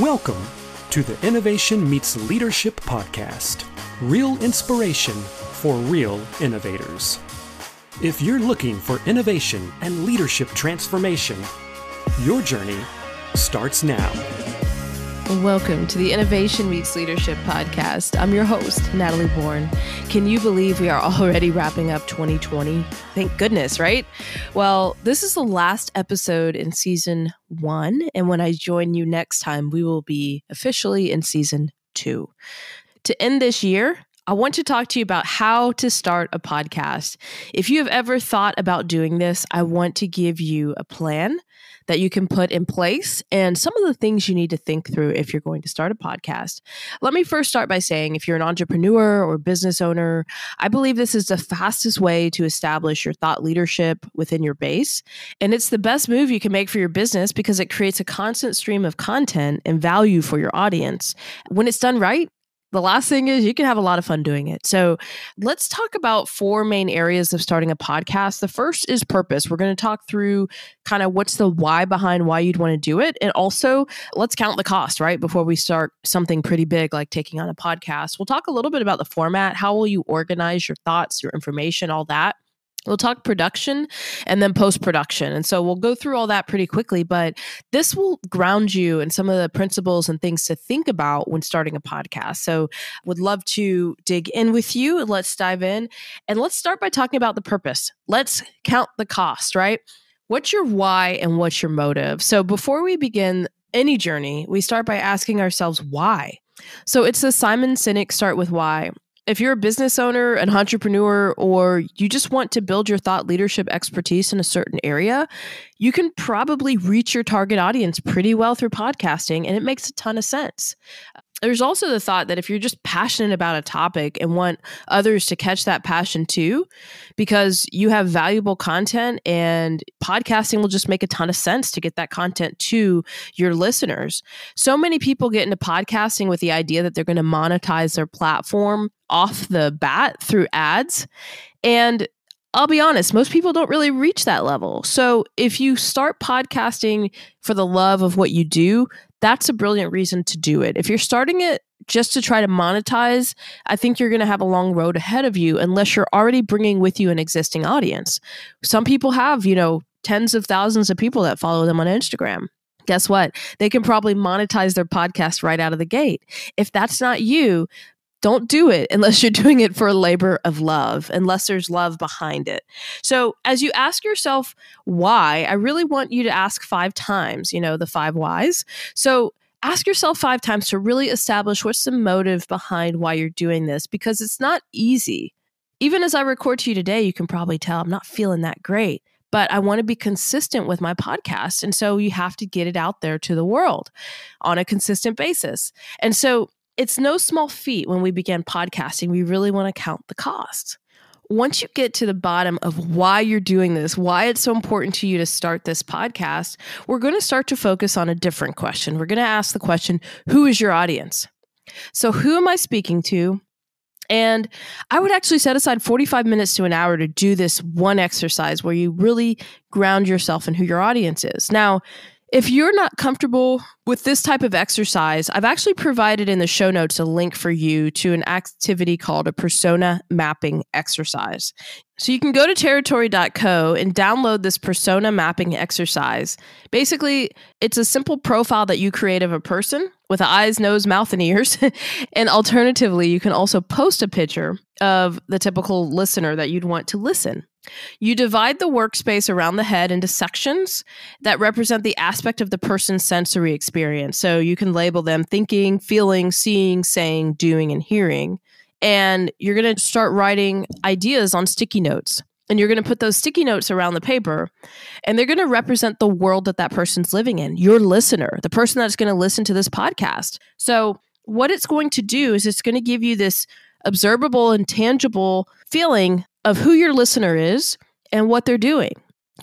Welcome to the Innovation Meets Leadership podcast real inspiration for real innovators. If you're looking for innovation and leadership transformation, your journey starts now. Welcome to the Innovation Meets Leadership podcast. I'm your host, Natalie Born. Can you believe we are already wrapping up 2020? Thank goodness, right? Well, this is the last episode in season one. And when I join you next time, we will be officially in season two. To end this year, I want to talk to you about how to start a podcast. If you have ever thought about doing this, I want to give you a plan that you can put in place and some of the things you need to think through if you're going to start a podcast. Let me first start by saying if you're an entrepreneur or business owner, I believe this is the fastest way to establish your thought leadership within your base. And it's the best move you can make for your business because it creates a constant stream of content and value for your audience. When it's done right, the last thing is you can have a lot of fun doing it. So let's talk about four main areas of starting a podcast. The first is purpose. We're going to talk through kind of what's the why behind why you'd want to do it. And also, let's count the cost, right? Before we start something pretty big like taking on a podcast. We'll talk a little bit about the format. How will you organize your thoughts, your information, all that. We'll talk production and then post production. And so we'll go through all that pretty quickly, but this will ground you in some of the principles and things to think about when starting a podcast. So would love to dig in with you. Let's dive in and let's start by talking about the purpose. Let's count the cost, right? What's your why and what's your motive? So before we begin any journey, we start by asking ourselves why. So it's the Simon Sinek start with why if you're a business owner, an entrepreneur, or you just want to build your thought leadership expertise in a certain area, you can probably reach your target audience pretty well through podcasting, and it makes a ton of sense there's also the thought that if you're just passionate about a topic and want others to catch that passion too, because you have valuable content and podcasting will just make a ton of sense to get that content to your listeners. So many people get into podcasting with the idea that they're going to monetize their platform off the bat through ads. And I'll be honest, most people don't really reach that level. So if you start podcasting for the love of what you do, that's a brilliant reason to do it. If you're starting it just to try to monetize, I think you're going to have a long road ahead of you unless you're already bringing with you an existing audience. Some people have, you know, tens of thousands of people that follow them on Instagram. Guess what? They can probably monetize their podcast right out of the gate. If that's not you, don't do it unless you're doing it for a labor of love, unless there's love behind it. So, as you ask yourself why, I really want you to ask five times, you know, the five whys. So, ask yourself five times to really establish what's the motive behind why you're doing this because it's not easy. Even as I record to you today, you can probably tell I'm not feeling that great, but I want to be consistent with my podcast. And so you have to get it out there to the world on a consistent basis. And so it's no small feat when we began podcasting. We really want to count the cost. Once you get to the bottom of why you're doing this, why it's so important to you to start this podcast, we're going to start to focus on a different question. We're going to ask the question Who is your audience? So, who am I speaking to? And I would actually set aside 45 minutes to an hour to do this one exercise where you really ground yourself in who your audience is. Now, if you're not comfortable with this type of exercise, I've actually provided in the show notes a link for you to an activity called a persona mapping exercise. So you can go to territory.co and download this persona mapping exercise. Basically, it's a simple profile that you create of a person with eyes, nose, mouth, and ears. and alternatively, you can also post a picture of the typical listener that you'd want to listen. You divide the workspace around the head into sections that represent the aspect of the person's sensory experience. So you can label them thinking, feeling, seeing, saying, doing, and hearing. And you're going to start writing ideas on sticky notes. And you're going to put those sticky notes around the paper, and they're going to represent the world that that person's living in, your listener, the person that's going to listen to this podcast. So, what it's going to do is it's going to give you this observable and tangible feeling of who your listener is and what they're doing.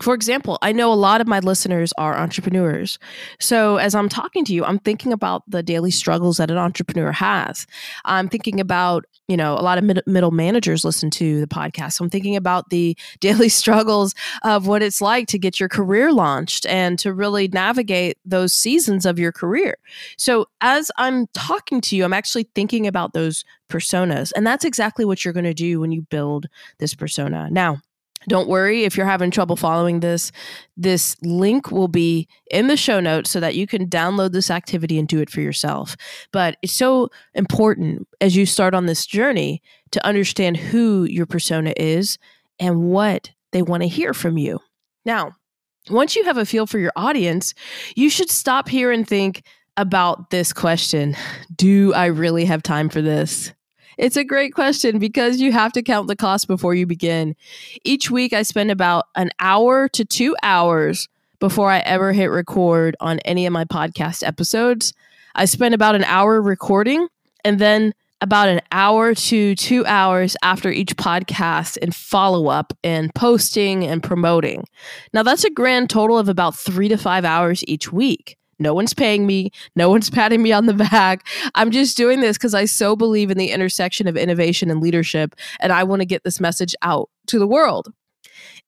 For example, I know a lot of my listeners are entrepreneurs. So as I'm talking to you, I'm thinking about the daily struggles that an entrepreneur has. I'm thinking about, you know, a lot of mid- middle managers listen to the podcast. So I'm thinking about the daily struggles of what it's like to get your career launched and to really navigate those seasons of your career. So as I'm talking to you, I'm actually thinking about those personas. And that's exactly what you're going to do when you build this persona. Now, don't worry if you're having trouble following this. This link will be in the show notes so that you can download this activity and do it for yourself. But it's so important as you start on this journey to understand who your persona is and what they want to hear from you. Now, once you have a feel for your audience, you should stop here and think about this question Do I really have time for this? It's a great question because you have to count the cost before you begin. Each week, I spend about an hour to two hours before I ever hit record on any of my podcast episodes. I spend about an hour recording and then about an hour to two hours after each podcast in follow up and posting and promoting. Now, that's a grand total of about three to five hours each week. No one's paying me. No one's patting me on the back. I'm just doing this because I so believe in the intersection of innovation and leadership, and I want to get this message out to the world.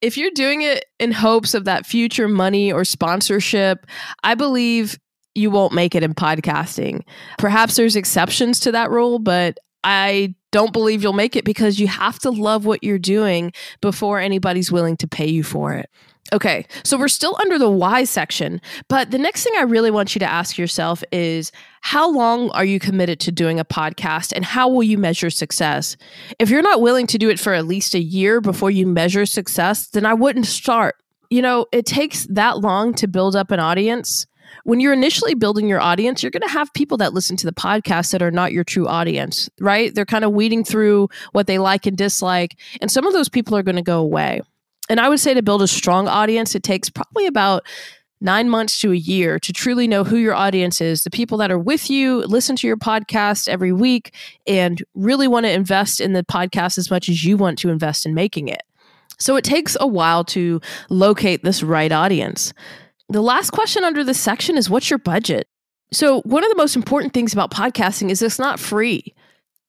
If you're doing it in hopes of that future money or sponsorship, I believe you won't make it in podcasting. Perhaps there's exceptions to that rule, but I don't believe you'll make it because you have to love what you're doing before anybody's willing to pay you for it. Okay, so we're still under the why section, but the next thing I really want you to ask yourself is how long are you committed to doing a podcast and how will you measure success? If you're not willing to do it for at least a year before you measure success, then I wouldn't start. You know, it takes that long to build up an audience. When you're initially building your audience, you're going to have people that listen to the podcast that are not your true audience, right? They're kind of weeding through what they like and dislike, and some of those people are going to go away. And I would say to build a strong audience, it takes probably about nine months to a year to truly know who your audience is, the people that are with you, listen to your podcast every week, and really want to invest in the podcast as much as you want to invest in making it. So it takes a while to locate this right audience. The last question under this section is what's your budget? So, one of the most important things about podcasting is it's not free.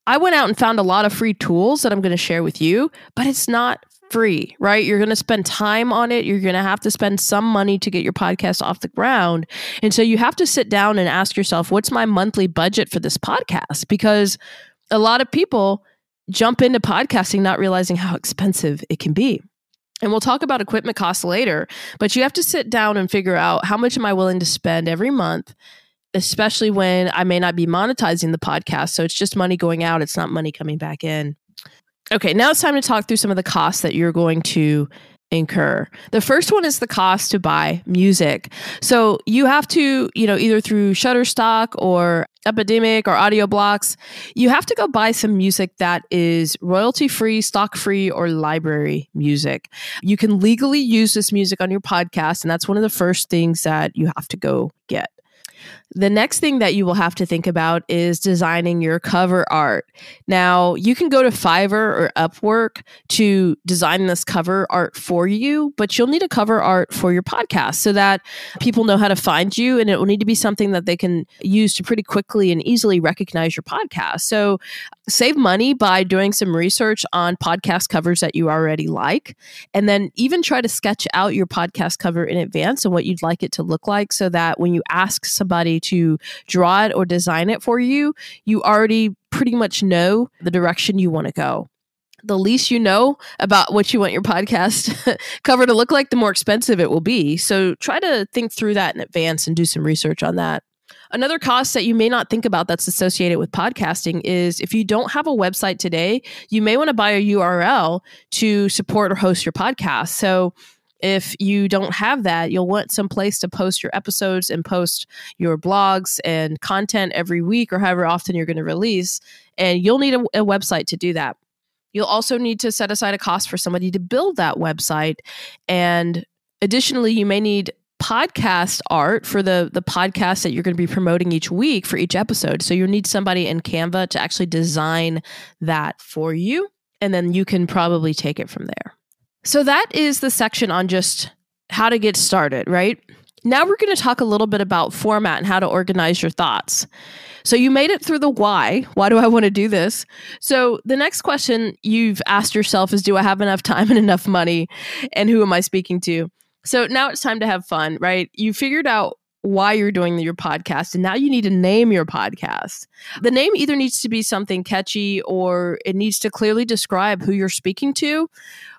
I went out and found a lot of free tools that I'm going to share with you, but it's not free, right? You're going to spend time on it. You're going to have to spend some money to get your podcast off the ground. And so you have to sit down and ask yourself, what's my monthly budget for this podcast? Because a lot of people jump into podcasting not realizing how expensive it can be. And we'll talk about equipment costs later, but you have to sit down and figure out how much am I willing to spend every month especially when I may not be monetizing the podcast. So it's just money going out, it's not money coming back in. Okay, now it's time to talk through some of the costs that you're going to incur. The first one is the cost to buy music. So you have to, you know, either through Shutterstock or Epidemic or Audio Blocks, you have to go buy some music that is royalty free, stock free, or library music. You can legally use this music on your podcast, and that's one of the first things that you have to go get. The next thing that you will have to think about is designing your cover art. Now, you can go to Fiverr or Upwork to design this cover art for you, but you'll need a cover art for your podcast so that people know how to find you and it will need to be something that they can use to pretty quickly and easily recognize your podcast. So, save money by doing some research on podcast covers that you already like and then even try to sketch out your podcast cover in advance and what you'd like it to look like so that when you ask somebody to draw it or design it for you you already pretty much know the direction you want to go. The least you know about what you want your podcast cover to look like the more expensive it will be. So try to think through that in advance and do some research on that. Another cost that you may not think about that's associated with podcasting is if you don't have a website today, you may want to buy a URL to support or host your podcast. So if you don't have that, you'll want some place to post your episodes and post your blogs and content every week or however often you're going to release. And you'll need a, a website to do that. You'll also need to set aside a cost for somebody to build that website. And additionally, you may need podcast art for the the podcast that you're going to be promoting each week for each episode. So you'll need somebody in Canva to actually design that for you and then you can probably take it from there. So that is the section on just how to get started, right? Now we're going to talk a little bit about format and how to organize your thoughts. So you made it through the why. Why do I want to do this? So the next question you've asked yourself is Do I have enough time and enough money? And who am I speaking to? So now it's time to have fun, right? You figured out why you're doing your podcast and now you need to name your podcast. The name either needs to be something catchy or it needs to clearly describe who you're speaking to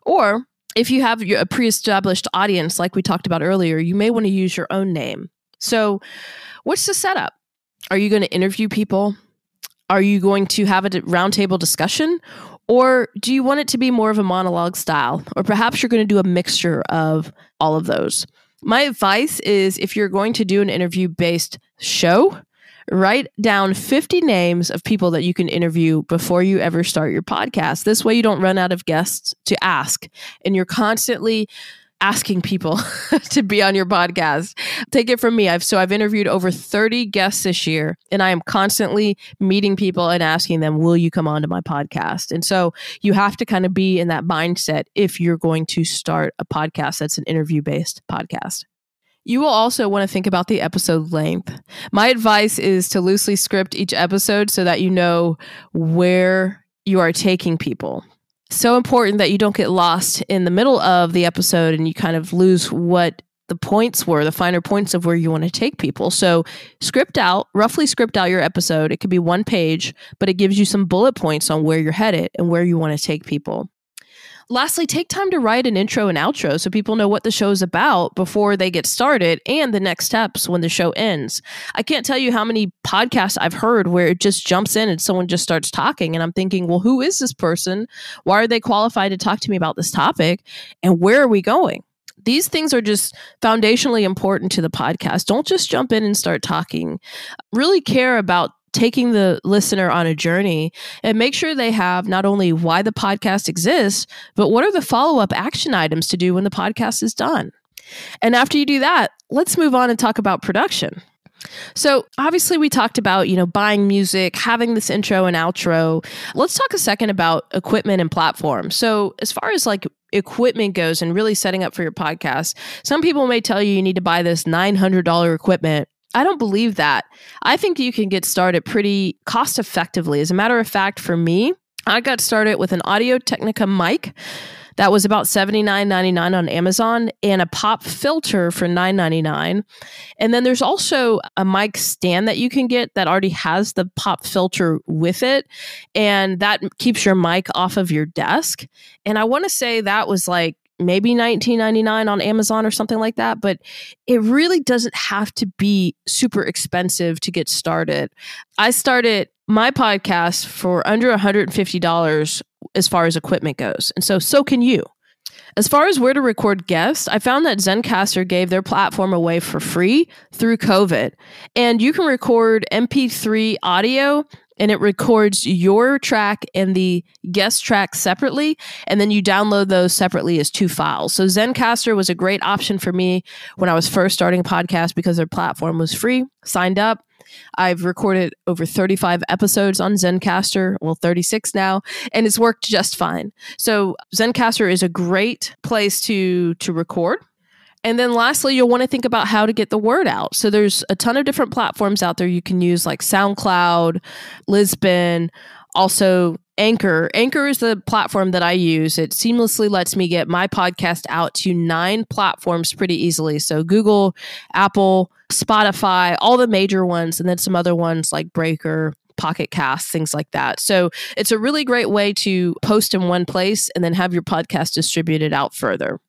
or if you have a pre-established audience like we talked about earlier, you may want to use your own name. So, what's the setup? Are you going to interview people? Are you going to have a roundtable discussion? Or do you want it to be more of a monologue style? Or perhaps you're going to do a mixture of all of those. My advice is if you're going to do an interview based show, write down 50 names of people that you can interview before you ever start your podcast. This way, you don't run out of guests to ask, and you're constantly asking people to be on your podcast. Take it from me. I've so I've interviewed over 30 guests this year and I am constantly meeting people and asking them, "Will you come on to my podcast?" And so you have to kind of be in that mindset if you're going to start a podcast that's an interview-based podcast. You will also want to think about the episode length. My advice is to loosely script each episode so that you know where you are taking people so important that you don't get lost in the middle of the episode and you kind of lose what the points were, the finer points of where you want to take people. So, script out, roughly script out your episode. It could be one page, but it gives you some bullet points on where you're headed and where you want to take people. Lastly, take time to write an intro and outro so people know what the show is about before they get started and the next steps when the show ends. I can't tell you how many podcasts I've heard where it just jumps in and someone just starts talking. And I'm thinking, well, who is this person? Why are they qualified to talk to me about this topic? And where are we going? these things are just foundationally important to the podcast. Don't just jump in and start talking. Really care about taking the listener on a journey and make sure they have not only why the podcast exists, but what are the follow up action items to do when the podcast is done. And after you do that, let's move on and talk about production. So, obviously, we talked about, you know, buying music, having this intro and outro. Let's talk a second about equipment and platform. So, as far as like equipment goes and really setting up for your podcast, some people may tell you you need to buy this $900 equipment I don't believe that. I think you can get started pretty cost effectively. As a matter of fact, for me, I got started with an Audio Technica mic that was about $79.99 on Amazon and a pop filter for $9.99. And then there's also a mic stand that you can get that already has the pop filter with it. And that keeps your mic off of your desk. And I want to say that was like maybe 19.99 on Amazon or something like that, but it really doesn't have to be super expensive to get started. I started my podcast for under $150 as far as equipment goes. And so so can you. As far as where to record guests, I found that Zencastr gave their platform away for free through COVID. And you can record MP3 audio and it records your track and the guest track separately and then you download those separately as two files so zencastr was a great option for me when i was first starting a podcast because their platform was free signed up I've recorded over 35 episodes on Zencastr, well, 36 now, and it's worked just fine. So Zencastr is a great place to to record. And then lastly, you'll want to think about how to get the word out. So there's a ton of different platforms out there you can use like SoundCloud, Libsyn, also Anchor. Anchor is the platform that I use. It seamlessly lets me get my podcast out to nine platforms pretty easily. So Google, Apple, Spotify, all the major ones, and then some other ones like Breaker, Pocket Cast, things like that. So it's a really great way to post in one place and then have your podcast distributed out further.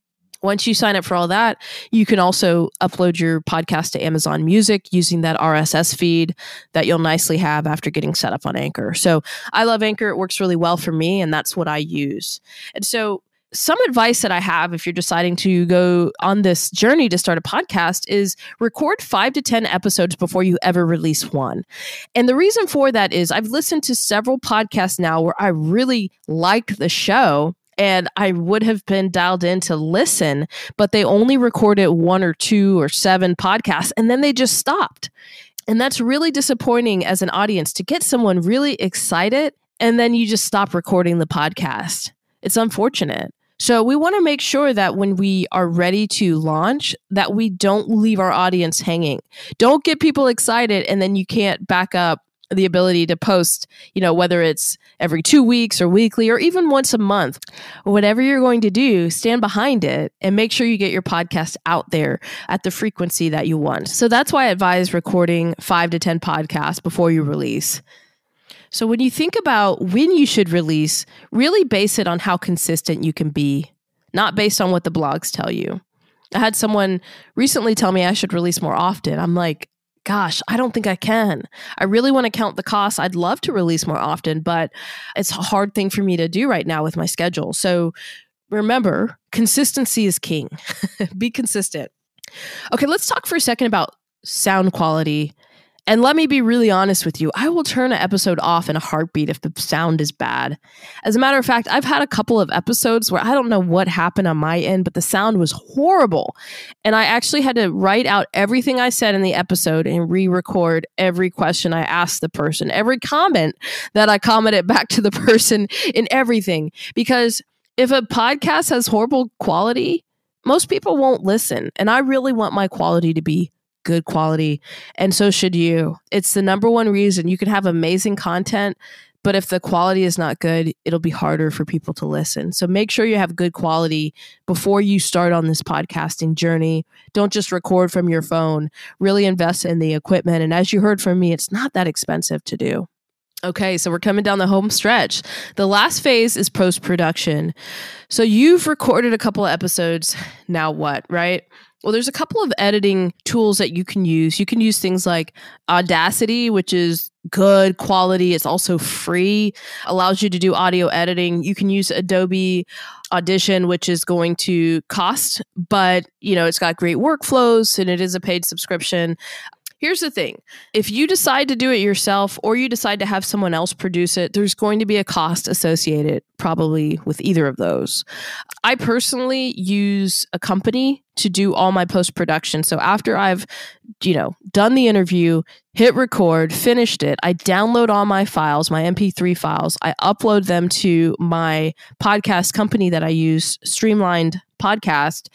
Once you sign up for all that, you can also upload your podcast to Amazon Music using that RSS feed that you'll nicely have after getting set up on Anchor. So I love Anchor. It works really well for me, and that's what I use. And so some advice that I have if you're deciding to go on this journey to start a podcast is record five to 10 episodes before you ever release one. And the reason for that is I've listened to several podcasts now where I really liked the show and I would have been dialed in to listen, but they only recorded one or two or seven podcasts and then they just stopped. And that's really disappointing as an audience to get someone really excited and then you just stop recording the podcast. It's unfortunate. So we want to make sure that when we are ready to launch that we don't leave our audience hanging. Don't get people excited and then you can't back up the ability to post, you know, whether it's every two weeks or weekly or even once a month. Whatever you're going to do, stand behind it and make sure you get your podcast out there at the frequency that you want. So that's why I advise recording five to 10 podcasts before you release. So when you think about when you should release, really base it on how consistent you can be, not based on what the blogs tell you. I had someone recently tell me I should release more often. I'm like, gosh, I don't think I can. I really want to count the costs. I'd love to release more often, but it's a hard thing for me to do right now with my schedule. So remember, consistency is king. Be consistent. Okay, let's talk for a second about sound quality and let me be really honest with you. I will turn an episode off in a heartbeat if the sound is bad. As a matter of fact, I've had a couple of episodes where I don't know what happened on my end, but the sound was horrible. And I actually had to write out everything I said in the episode and re record every question I asked the person, every comment that I commented back to the person and everything. Because if a podcast has horrible quality, most people won't listen. And I really want my quality to be good quality. And so should you. It's the number one reason you can have amazing content, but if the quality is not good, it'll be harder for people to listen. So make sure you have good quality before you start on this podcasting journey. Don't just record from your phone, really invest in the equipment. And as you heard from me, it's not that expensive to do. Okay, so we're coming down the home stretch. The last phase is post production. So you've recorded a couple of episodes. Now what, right? Well, there's a couple of editing tools that you can use. You can use things like Audacity, which is good quality. It's also free, allows you to do audio editing. You can use Adobe Audition, which is going to cost, but you know, it's got great workflows and it is a paid subscription. Here's the thing if you decide to do it yourself or you decide to have someone else produce it, there's going to be a cost associated probably with either of those. I personally use a company to do all my post production. So after I've, you know, done the interview, hit record, finished it, I download all my files, my MP3 files, I upload them to my podcast company that I use, Streamlined Podcast,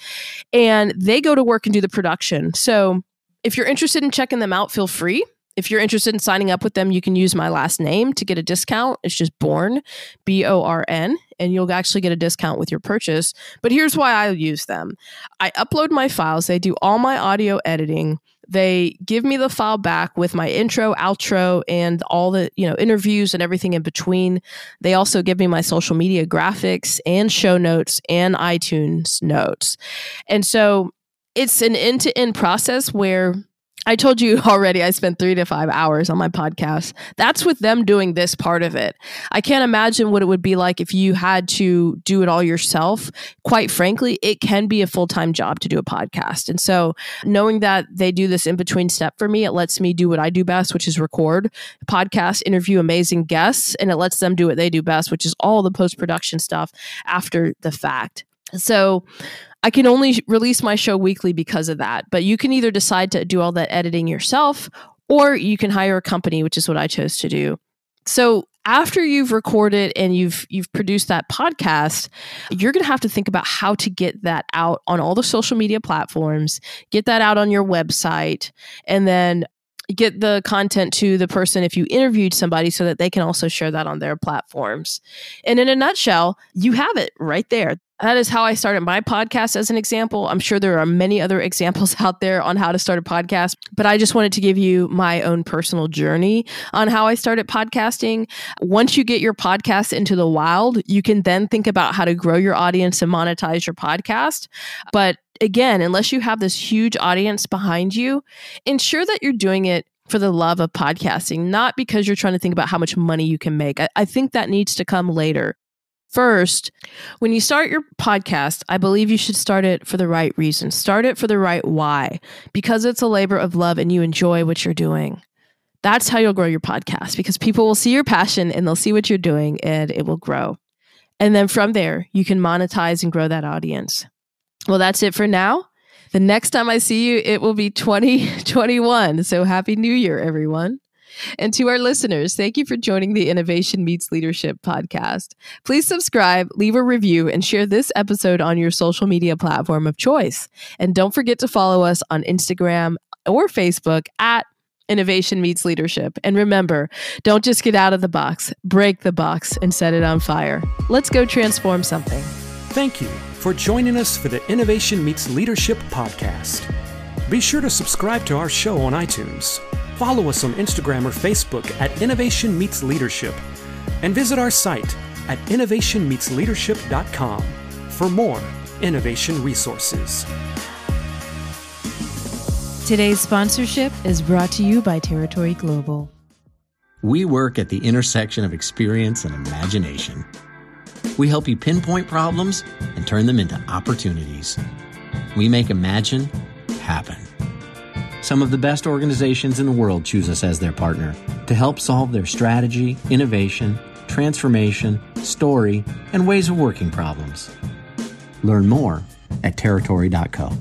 and they go to work and do the production. So if you're interested in checking them out, feel free. If you're interested in signing up with them, you can use my last name to get a discount. It's just Born, B O R N, and you'll actually get a discount with your purchase. But here's why I use them I upload my files, they do all my audio editing. They give me the file back with my intro, outro, and all the you know interviews and everything in between. They also give me my social media graphics and show notes and iTunes notes. And so it's an end to end process where I told you already I spent three to five hours on my podcast. That's with them doing this part of it. I can't imagine what it would be like if you had to do it all yourself. Quite frankly, it can be a full time job to do a podcast. And so knowing that they do this in between step for me, it lets me do what I do best, which is record podcast, interview amazing guests, and it lets them do what they do best, which is all the post production stuff after the fact. So I can only release my show weekly because of that. But you can either decide to do all that editing yourself or you can hire a company, which is what I chose to do. So after you've recorded and you've you've produced that podcast, you're going to have to think about how to get that out on all the social media platforms, get that out on your website, and then get the content to the person if you interviewed somebody so that they can also share that on their platforms. And in a nutshell, you have it right there. That is how I started my podcast as an example. I'm sure there are many other examples out there on how to start a podcast, but I just wanted to give you my own personal journey on how I started podcasting. Once you get your podcast into the wild, you can then think about how to grow your audience and monetize your podcast. But again, unless you have this huge audience behind you, ensure that you're doing it for the love of podcasting, not because you're trying to think about how much money you can make. I, I think that needs to come later. First, when you start your podcast, I believe you should start it for the right reason. Start it for the right why, because it's a labor of love and you enjoy what you're doing. That's how you'll grow your podcast because people will see your passion and they'll see what you're doing and it will grow. And then from there, you can monetize and grow that audience. Well, that's it for now. The next time I see you, it will be 2021. So happy new year, everyone. And to our listeners, thank you for joining the Innovation Meets Leadership podcast. Please subscribe, leave a review, and share this episode on your social media platform of choice. And don't forget to follow us on Instagram or Facebook at Innovation Meets Leadership. And remember, don't just get out of the box, break the box and set it on fire. Let's go transform something. Thank you for joining us for the Innovation Meets Leadership podcast. Be sure to subscribe to our show on iTunes. Follow us on Instagram or Facebook at Innovation Meets Leadership. And visit our site at innovationmeetsleadership.com for more innovation resources. Today's sponsorship is brought to you by Territory Global. We work at the intersection of experience and imagination. We help you pinpoint problems and turn them into opportunities. We make Imagine happen. Some of the best organizations in the world choose us as their partner to help solve their strategy, innovation, transformation, story, and ways of working problems. Learn more at territory.co.